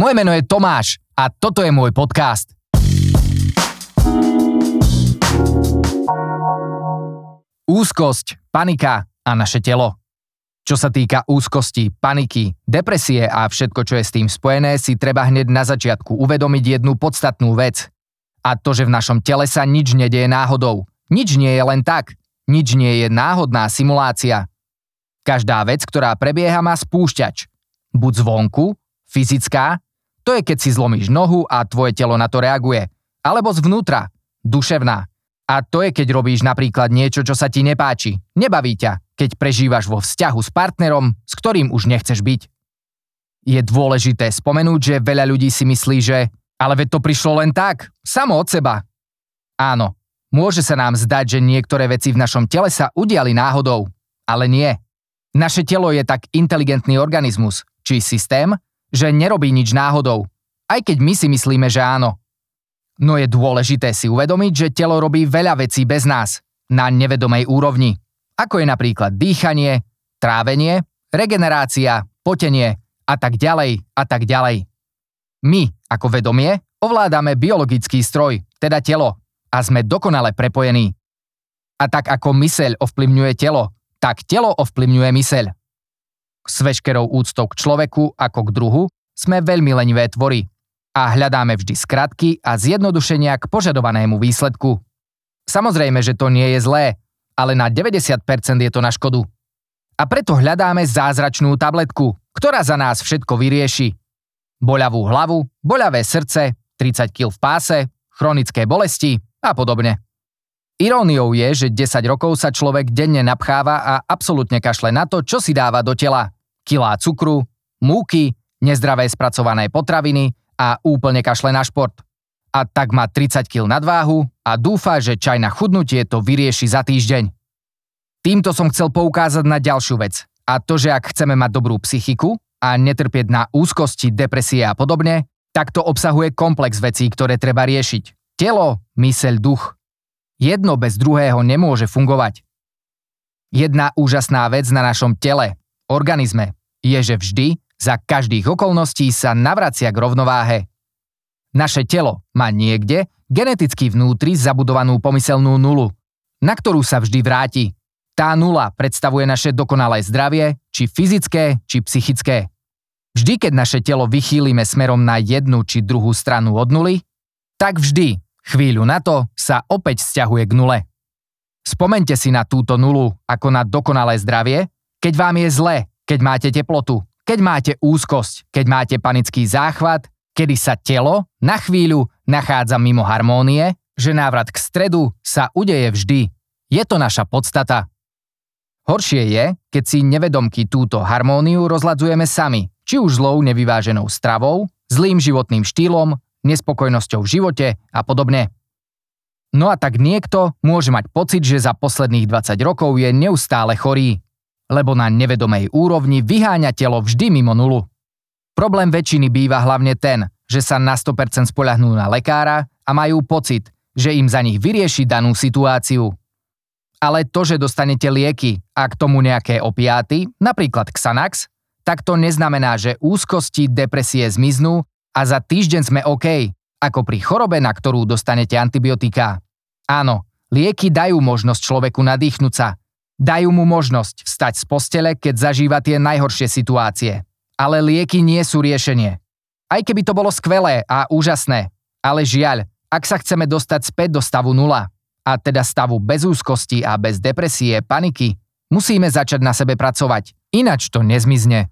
Moje meno je Tomáš a toto je môj podcast. Úzkosť, panika a naše telo. Čo sa týka úzkosti, paniky, depresie a všetko, čo je s tým spojené, si treba hneď na začiatku uvedomiť jednu podstatnú vec. A to, že v našom tele sa nič nedieje náhodou. Nič nie je len tak. Nič nie je náhodná simulácia. Každá vec, ktorá prebieha, má spúšťač. Buď zvonku, fyzická, to je keď si zlomíš nohu a tvoje telo na to reaguje. Alebo zvnútra, duševná. A to je keď robíš napríklad niečo, čo sa ti nepáči. Nebaví ťa, keď prežívaš vo vzťahu s partnerom, s ktorým už nechceš byť. Je dôležité spomenúť, že veľa ľudí si myslí, že ale veď to prišlo len tak, samo od seba. Áno, môže sa nám zdať, že niektoré veci v našom tele sa udiali náhodou, ale nie. Naše telo je tak inteligentný organizmus, či systém, že nerobí nič náhodou, aj keď my si myslíme, že áno. No je dôležité si uvedomiť, že telo robí veľa vecí bez nás, na nevedomej úrovni, ako je napríklad dýchanie, trávenie, regenerácia, potenie a tak ďalej a tak ďalej. My, ako vedomie, ovládame biologický stroj, teda telo, a sme dokonale prepojení. A tak ako myseľ ovplyvňuje telo, tak telo ovplyvňuje myseľ. S veškerou úctou k človeku ako k druhu sme veľmi lenivé tvory a hľadáme vždy skratky a zjednodušenia k požadovanému výsledku. Samozrejme, že to nie je zlé, ale na 90% je to na škodu. A preto hľadáme zázračnú tabletku, ktorá za nás všetko vyrieši. Boľavú hlavu, boľavé srdce, 30 kg v páse, chronické bolesti a podobne. Iróniou je, že 10 rokov sa človek denne napcháva a absolútne kašle na to, čo si dáva do tela. Kilá cukru, múky, nezdravé spracované potraviny a úplne kašle na šport. A tak má 30 kg nadváhu a dúfa, že čaj na chudnutie to vyrieši za týždeň. Týmto som chcel poukázať na ďalšiu vec. A to, že ak chceme mať dobrú psychiku a netrpieť na úzkosti, depresie a podobne, tak to obsahuje komplex vecí, ktoré treba riešiť. Telo, myseľ, duch. Jedno bez druhého nemôže fungovať. Jedna úžasná vec na našom tele, organizme, je, že vždy, za každých okolností sa navracia k rovnováhe. Naše telo má niekde geneticky vnútri zabudovanú pomyselnú nulu, na ktorú sa vždy vráti. Tá nula predstavuje naše dokonalé zdravie, či fyzické, či psychické. Vždy, keď naše telo vychýlime smerom na jednu či druhú stranu od nuly, tak vždy Chvíľu na to sa opäť stiahuje k nule. Spomente si na túto nulu ako na dokonalé zdravie, keď vám je zle, keď máte teplotu, keď máte úzkosť, keď máte panický záchvat, kedy sa telo na chvíľu nachádza mimo harmónie, že návrat k stredu sa udeje vždy. Je to naša podstata. Horšie je, keď si nevedomky túto harmóniu rozladzujeme sami, či už zlou nevyváženou stravou, zlým životným štýlom, nespokojnosťou v živote a podobne. No a tak niekto môže mať pocit, že za posledných 20 rokov je neustále chorý, lebo na nevedomej úrovni vyháňa telo vždy mimo nulu. Problém väčšiny býva hlavne ten, že sa na 100% spoľahnú na lekára a majú pocit, že im za nich vyrieši danú situáciu. Ale to, že dostanete lieky a k tomu nejaké opiáty, napríklad Xanax, tak to neznamená, že úzkosti, depresie zmiznú a za týždeň sme OK, ako pri chorobe, na ktorú dostanete antibiotika. Áno, lieky dajú možnosť človeku nadýchnuť sa. Dajú mu možnosť vstať z postele, keď zažíva tie najhoršie situácie. Ale lieky nie sú riešenie. Aj keby to bolo skvelé a úžasné. Ale žiaľ, ak sa chceme dostať späť do stavu nula, a teda stavu bez úzkosti a bez depresie, paniky, musíme začať na sebe pracovať. Ináč to nezmizne.